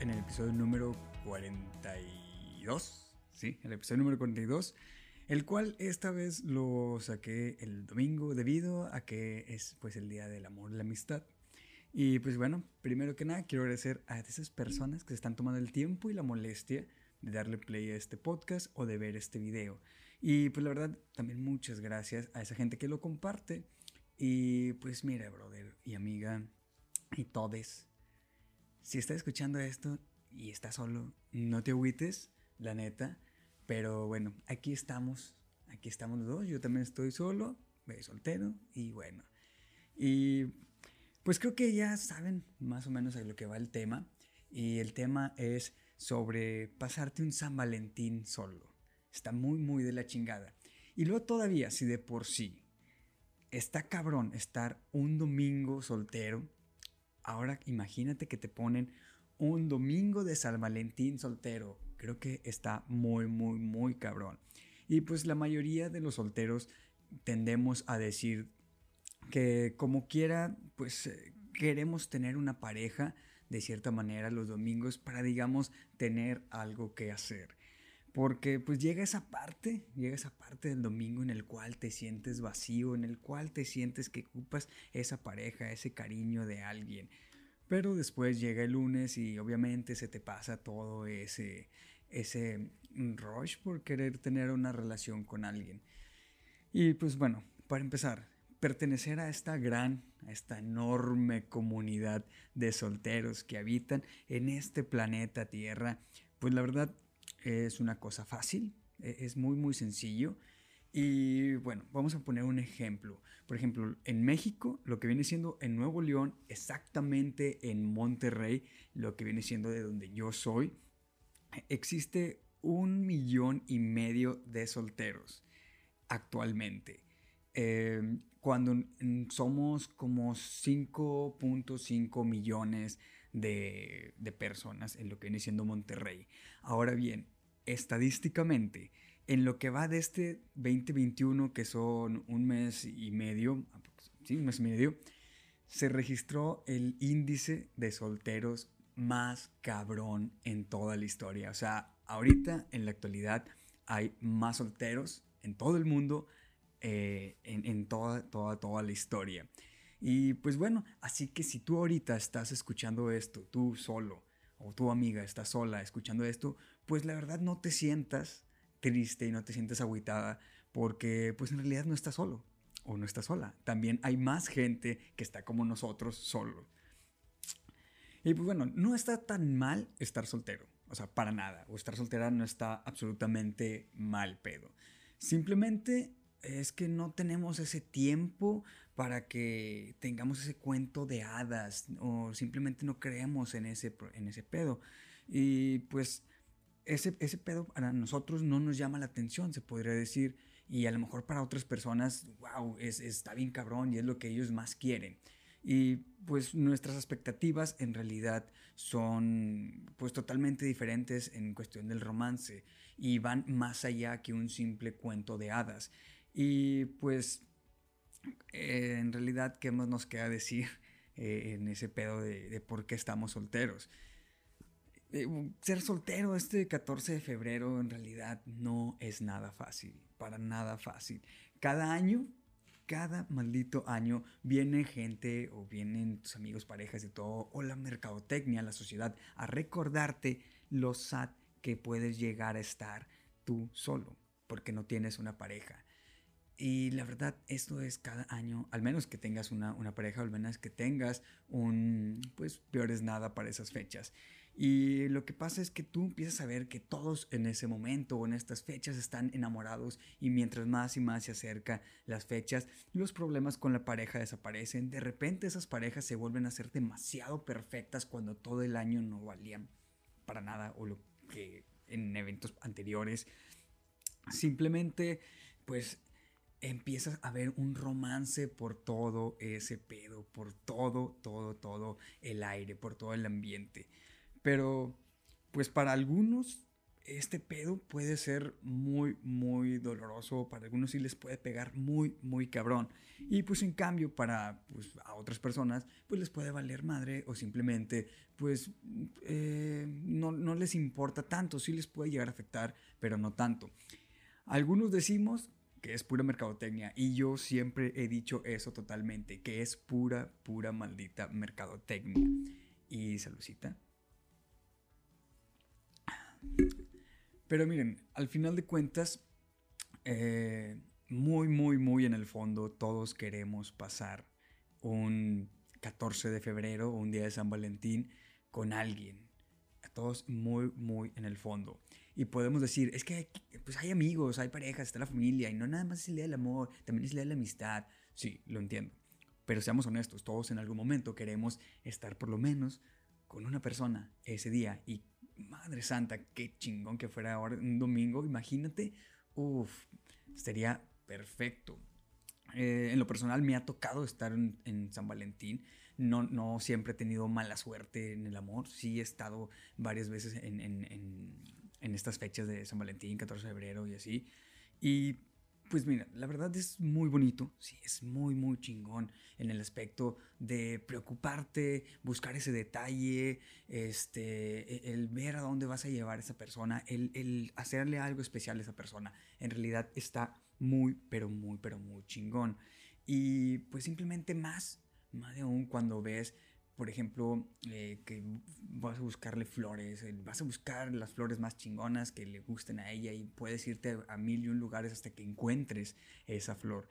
en el episodio número 42. Sí, el episodio número 42. El cual esta vez lo saqué el domingo debido a que es pues el día del amor y la amistad. Y pues bueno, primero que nada quiero agradecer a esas personas que se están tomando el tiempo y la molestia de darle play a este podcast o de ver este video. Y pues la verdad, también muchas gracias a esa gente que lo comparte. Y pues mira, brother y amiga y todes, si estás escuchando esto y estás solo, no te agüites, la neta. Pero bueno, aquí estamos, aquí estamos los dos. Yo también estoy solo, soltero y bueno. Y pues creo que ya saben más o menos a lo que va el tema. Y el tema es sobre pasarte un San Valentín solo. Está muy, muy de la chingada. Y luego todavía, si de por sí está cabrón estar un domingo soltero, ahora imagínate que te ponen un domingo de San Valentín soltero. Creo que está muy, muy, muy cabrón. Y pues la mayoría de los solteros tendemos a decir que como quiera, pues eh, queremos tener una pareja de cierta manera los domingos para, digamos, tener algo que hacer. Porque pues llega esa parte, llega esa parte del domingo en el cual te sientes vacío, en el cual te sientes que ocupas esa pareja, ese cariño de alguien. Pero después llega el lunes y obviamente se te pasa todo ese, ese rush por querer tener una relación con alguien. Y pues bueno, para empezar, pertenecer a esta gran, a esta enorme comunidad de solteros que habitan en este planeta Tierra, pues la verdad es una cosa fácil, e-, es muy muy sencillo. Y bueno, vamos a poner un ejemplo. Por ejemplo, en México, lo que viene siendo en Nuevo León, exactamente en Monterrey, lo que viene siendo de donde yo soy, existe un millón y medio de solteros actualmente. Em, cuando somos como 5.5 millones de, personas en lo que viene siendo Monterrey. Ahora bien, estadísticamente, en lo que va de este 2021, que son un mes y medio, sí, un mes y medio, se registró el índice de solteros más cabrón en toda la historia. O sea, ahorita en la actualidad hay más solteros en todo el mundo eh, en, toda, toda, toda la historia. Y pues bueno, así que si tú ahorita estás escuchando esto, tú solo, o tu amiga está sola escuchando esto, pues la verdad no te sientas triste y no te sientas agüitada, porque pues en realidad no estás solo o no estás sola. También hay más gente que está como nosotros solo. Y pues bueno, no está tan mal estar soltero, o sea, para nada. O estar soltera no está absolutamente mal pedo. Simplemente es que no tenemos ese tiempo para que tengamos ese cuento de hadas o simplemente no creemos en ese, en ese pedo. Y pues ese, ese pedo para nosotros no nos llama la atención, se podría decir. Y a lo mejor para otras personas, wow, es, está bien cabrón y es lo que ellos más quieren. Y pues nuestras expectativas en realidad son pues totalmente diferentes en cuestión del romance y van más allá que un simple cuento de hadas. Y pues eh, en realidad, ¿qué más nos queda decir eh, en ese pedo de, por qué estamos solteros? Eh, ser soltero este 14 de febrero en realidad no es nada fácil, para nada fácil. Cada año, cada maldito año viene gente o vienen tus amigos, parejas y todo, o la mercadotecnia, la sociedad, a recordarte lo sad que puedes llegar a estar tú solo, porque no tienes una pareja. Y la verdad, esto es cada año, al menos que tengas una, una pareja, al menos que tengas un, pues, peor es nada para esas fechas. Y lo que pasa es que tú empiezas a ver que todos en ese momento o en estas fechas están enamorados y mientras más y más se acerca las fechas, los problemas con la pareja desaparecen. De repente esas parejas se vuelven a ser demasiado perfectas cuando todo el año no valían para nada o lo que en eventos anteriores. Simplemente, pues empiezas a ver un romance por todo ese pedo, por todo, todo, todo el aire, por todo el ambiente. Pero, pues para algunos este pedo puede ser muy, muy doloroso. Para algunos sí les puede pegar muy, muy cabrón. Y pues en cambio, para pues, a otras personas, pues les puede valer madre o simplemente, pues eh, no, no les importa tanto. Sí les puede llegar a afectar, pero no tanto. Algunos decimos que es pura mercadotecnia y yo siempre he dicho eso totalmente, que es pura, pura maldita mercadotecnia. Y saludcita. Pero miren, al final de cuentas, eh, muy, muy, muy en el fondo, todos queremos pasar un 14 de febrero, un día de San Valentín, con alguien. A todos muy, muy en el fondo. Y podemos decir, es que hay, pues hay amigos, hay parejas, está la familia, y no nada más es el día del amor, también es el día de la amistad. Sí, lo entiendo. Pero seamos honestos, todos en algún momento queremos estar por lo menos con una persona ese día y Madre Santa, qué chingón que fuera ahora un domingo. Imagínate, uff, sería perfecto. Eh, en lo personal me ha tocado estar en, San Valentín. No, no, siempre he tenido mala suerte en el amor. Sí he estado varias veces en, en estas fechas de San Valentín, 14 de febrero y así. Y pues mira, la verdad es muy bonito, sí, es muy, muy chingón en el aspecto de preocuparte, buscar ese detalle, este, e, el ver a dónde vas a llevar a esa persona, el, el hacerle algo especial a esa persona. En realidad está muy, pero muy, pero muy chingón. Y pues simplemente más, más de aún cuando ves por ejemplo, eh, que vas a buscarle flores, eh, vas a buscar las flores más chingonas que le gusten a ella y puedes irte a mil y un lugares hasta que encuentres esa flor.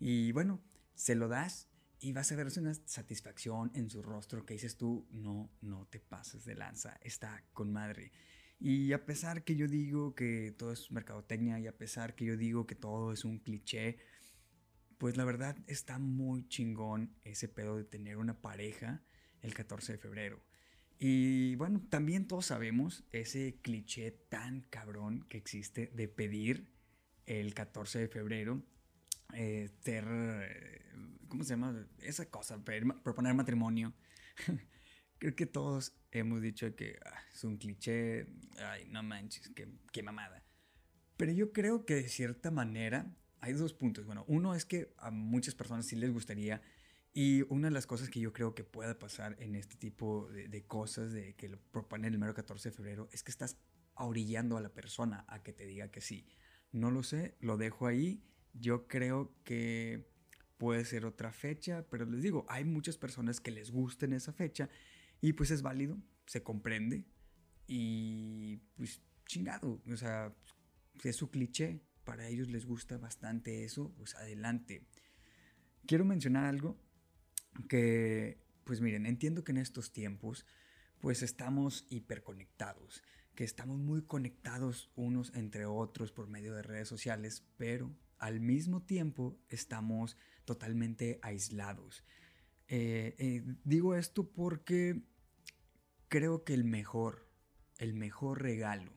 Y bueno, se lo das y vas a ver una satisfacción en su rostro que dices tú, no, no te pases de lanza, está con madre. Y a pesar que yo digo que todo es mercadotecnia y a pesar que yo digo que todo es un cliché, pues la verdad está muy chingón ese pedo de tener una pareja el 14 de febrero. Y bueno, también todos sabemos ese cliché tan cabrón que existe de pedir el 14 de febrero, eh, ter, ¿cómo se llama? Esa cosa, proponer matrimonio. Creo que todos hemos dicho que ah, es un cliché, ay, no manches, qué, qué mamada. Pero yo creo que de cierta manera hay dos puntos. Bueno, uno es que a muchas personas sí les gustaría y una de las cosas que yo creo que pueda pasar en este tipo de, cosas, de que lo proponen el mero 14 de febrero, es que estás orillando a la persona a que te diga que sí. No lo sé, lo dejo ahí. Yo creo que puede ser otra fecha, pero les digo, hay muchas personas que les gusten esa fecha y pues es válido, se comprende y pues chingado, o sea, es su cliché, para ellos les gusta bastante eso, pues adelante. Quiero mencionar algo que, pues miren, entiendo que en estos tiempos, pues estamos hiperconectados, que estamos muy conectados unos entre otros por medio de redes sociales, pero al mismo tiempo estamos totalmente aislados. Eh, eh, digo esto porque creo que el mejor, el mejor regalo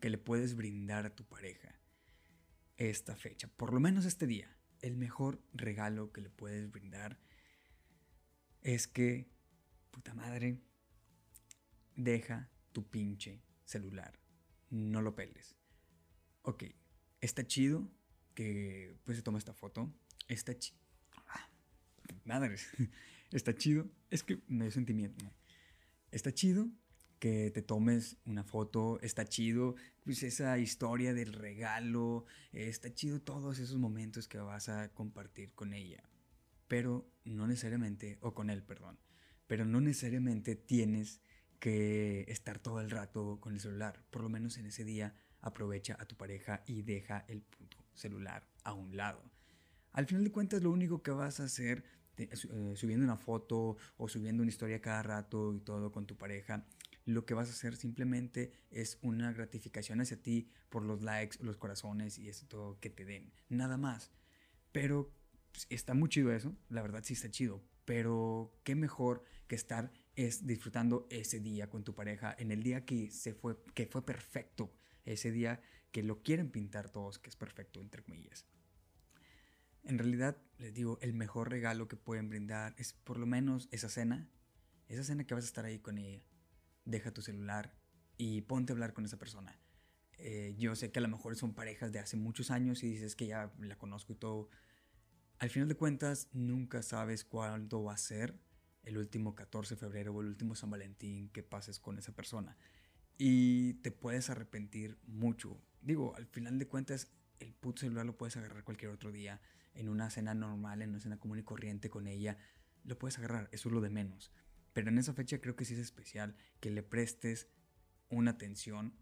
que le puedes brindar a tu pareja esta fecha, por lo menos este día, el mejor regalo que le puedes brindar es que, puta madre, deja tu pinche celular. No lo peles. Ok, está chido que pues se toma esta foto. Está chido. Ah, madre, está chido. Es que me dio sentimiento. Está chido que te tomes una foto, está chido, pues esa historia del regalo, está chido todos esos momentos que vas a compartir con ella pero no necesariamente, o con él, perdón, pero no necesariamente tienes que estar todo el rato con el celular. Por lo menos en ese día aprovecha a tu pareja y deja el puto celular a un lado. Al final de cuentas, lo único que vas a hacer eh, subiendo una foto o subiendo una historia cada rato y todo con tu pareja, lo que vas a hacer simplemente es una gratificación hacia ti por los likes, los corazones y eso que te den. Nada más. Pero pues, está muy chido eso, la verdad sí está chido, pero qué mejor que estar es disfrutando ese día con tu pareja, en el día que se fue, que fue perfecto, ese día que lo quieren pintar todos, que es perfecto, entre comillas. En realidad, les digo, el mejor regalo que pueden brindar es por lo menos esa cena, esa cena que vas a estar ahí con ella. Deja tu celular y ponte a hablar con esa persona. Eh, yo sé que a lo mejor son parejas de hace muchos años y dices que ya la conozco y todo. Al final de cuentas, nunca sabes cuándo va a ser el último 14 de febrero o el último San Valentín que pases con esa persona. Y te puedes arrepentir mucho. Digo, al final de cuentas, el puto celular lo puedes agarrar cualquier otro día, en una cena normal, en una cena común y corriente con ella, lo puedes agarrar, eso es lo de menos. Pero en esa fecha creo que sí es especial que le prestes una atención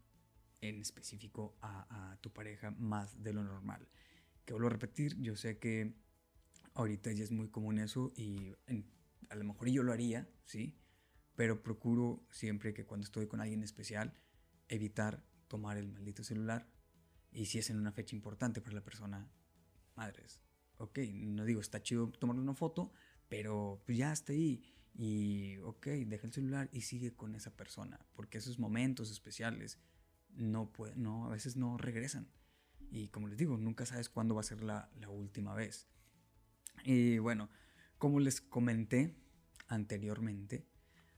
en específico a, tu pareja más de lo normal. Que vuelvo a repetir, yo sé que ahorita ya es muy común eso y a lo mejor yo lo haría, ¿sí? Pero procuro siempre que cuando estoy con alguien especial evitar tomar el maldito celular y si es en una fecha importante para la persona, madres, ok, no digo está chido tomar una foto, pero pues ya está ahí y ok, deja el celular y sigue con esa persona, porque esos momentos especiales no, puede, no a veces no regresan. Y como les digo, nunca sabes cuándo va a ser la, la última vez. Y bueno, como les comenté anteriormente,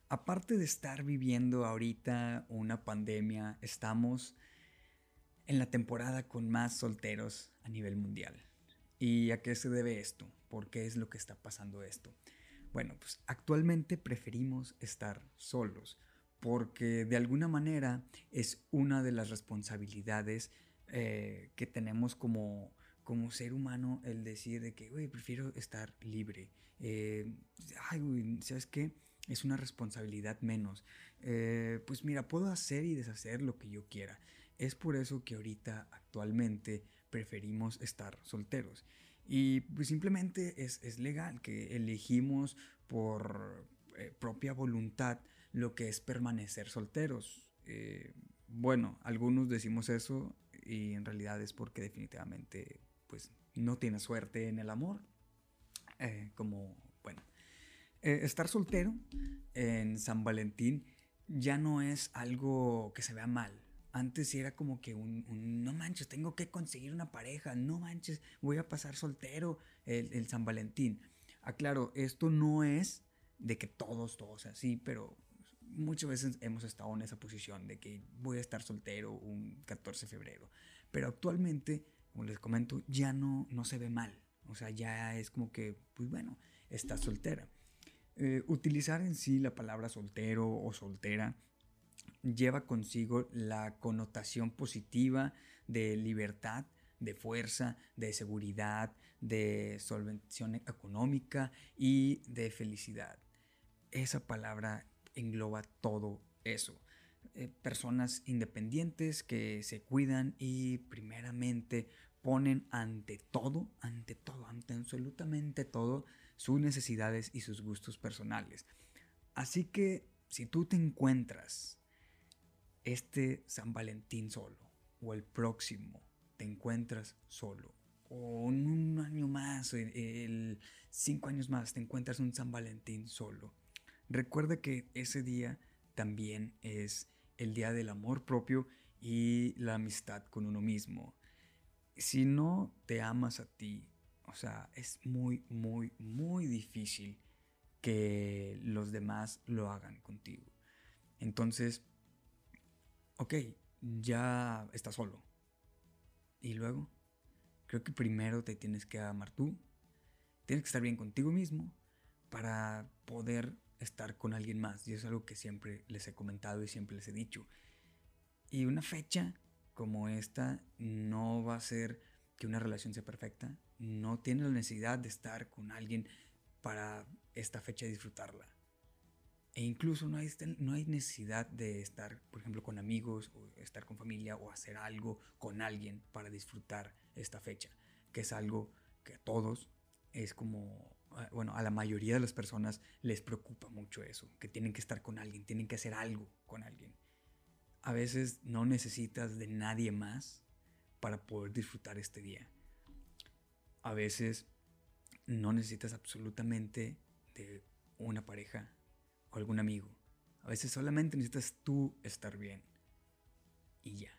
aparte de estar viviendo ahorita una pandemia, estamos en la temporada con más solteros a nivel mundial. ¿Y a qué se debe esto? ¿Por qué es lo que está pasando esto? Bueno, pues actualmente preferimos estar solos porque de alguna manera es una de las responsabilidades eh, que tenemos como, como ser humano el decir de que, güey, prefiero estar libre. Eh, ay, güey, ¿sabes qué? Es una responsabilidad menos. Eh, pues mira, puedo hacer y deshacer lo que yo quiera. Es por eso que ahorita actualmente preferimos estar solteros. Y pues simplemente es, es legal que elegimos por eh, propia voluntad lo que es permanecer solteros. Eh, bueno, algunos decimos eso y en realidad es porque definitivamente pues no tiene suerte en el amor. Eh, como, bueno, estar soltero en San Valentín ya no es algo que se vea mal. Antes era como que un, no manches, tengo que conseguir una pareja, no manches, voy a pasar soltero el, San Valentín. Aclaro, esto no es de que todos, todos así, pero muchas veces hemos estado en esa posición de que voy a estar soltero un 14 de febrero. Pero actualmente, como les comento, ya no, no se ve mal. O sea, ya es como que, pues bueno, estás soltera. Eh, utilizar en sí la palabra soltero o soltera lleva consigo la connotación positiva de libertad, de fuerza, de seguridad, de solvención económica y de felicidad. Esa palabra engloba todo eso. Eh, personas independientes que se cuidan y primeramente ponen ante todo, ante todo, ante absolutamente todo, sus necesidades y sus gustos personales. Así que si tú te encuentras este San Valentín solo o el próximo te encuentras solo o en un año más, el cinco años más te encuentras un San Valentín solo. Recuerda que ese día también es el día del amor propio y la amistad con uno mismo. Si no te amas a ti, o sea, es muy, muy, muy difícil que los demás lo hagan contigo. Entonces, ok, ya estás solo. Y luego, creo que primero te tienes que amar tú, tienes que estar bien contigo mismo para poder estar con alguien más. Y es algo que siempre les he comentado y siempre les he dicho. Y una fecha como esta no va a ser que una relación sea perfecta. No tienes la necesidad de estar con alguien para esta fecha disfrutarla. E incluso no hay, no hay necesidad de estar, por ejemplo, con amigos o estar con familia o hacer algo con alguien para disfrutar esta fecha, que es algo que a todos es como, bueno, a la mayoría de las personas les preocupa mucho eso, que tienen que estar con alguien, tienen que hacer algo con alguien. A veces no necesitas de nadie más para poder disfrutar este día. A veces no necesitas absolutamente de una pareja o algún amigo. A veces solamente necesitas tú estar bien. Y ya.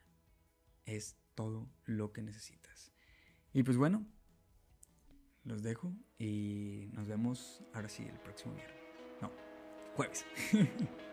Es todo lo que necesitas. Y pues bueno, los dejo y nos vemos ahora sí el próximo viernes. No, jueves.